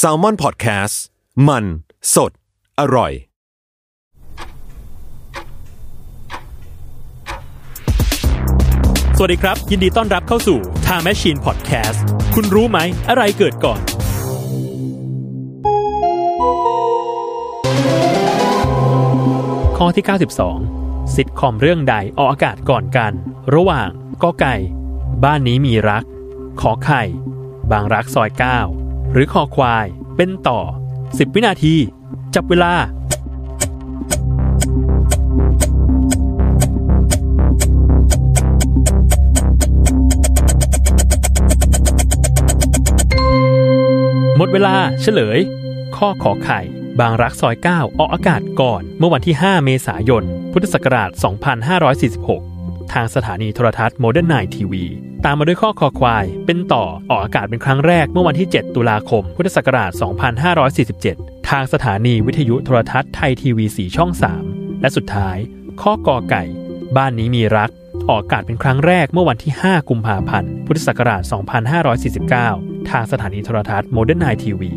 s a l ม o n PODCAST มัน สด อร่อย สวัสดีครับ ยินดีต้อนรับเข้าสู่ Time Machine Podcast คุณรู้ไหม อะไรเกิดก่อน ข้อที่ 92 ซิทคอมเรื่องใดออกอากาศก่อนกัน ระหว่างกอไก่ บ้านนี้มีรัก ขอไข่ บางรักซอย 9 หรือคอควาย เป็นต่อ 10 วินาที จับเวลาหมดเวลาเฉลย ข้อขอไข่ บางรักซอย 9 ออกอากาศก่อนเมื่อวันที่ 5 เมษายน พุทธศักราช 2546 ทางสถานีโทรทัศน์โมเดิร์นไนน์ทีวี ตามมาด้วยข้อคอควาย เป็นต่อออกอากาศเป็นครั้งแรกเมื่อวันที่ 7 ตุลาคม พุทธศักราช 2547 ทางสถานีวิทยุโทรทัศน์ไทยทีวี 4 ช่อง 3 และสุดท้าย ข้อกอไก่ บ้านนี้มีรัก ออกอากาศเป็นครั้งแรกเมื่อวันที่ 5 กุมภาพันธ์ พุทธศักราช 2549 ทางสถานีโทรทัศน์โมเดิร์นไนน์ทีวี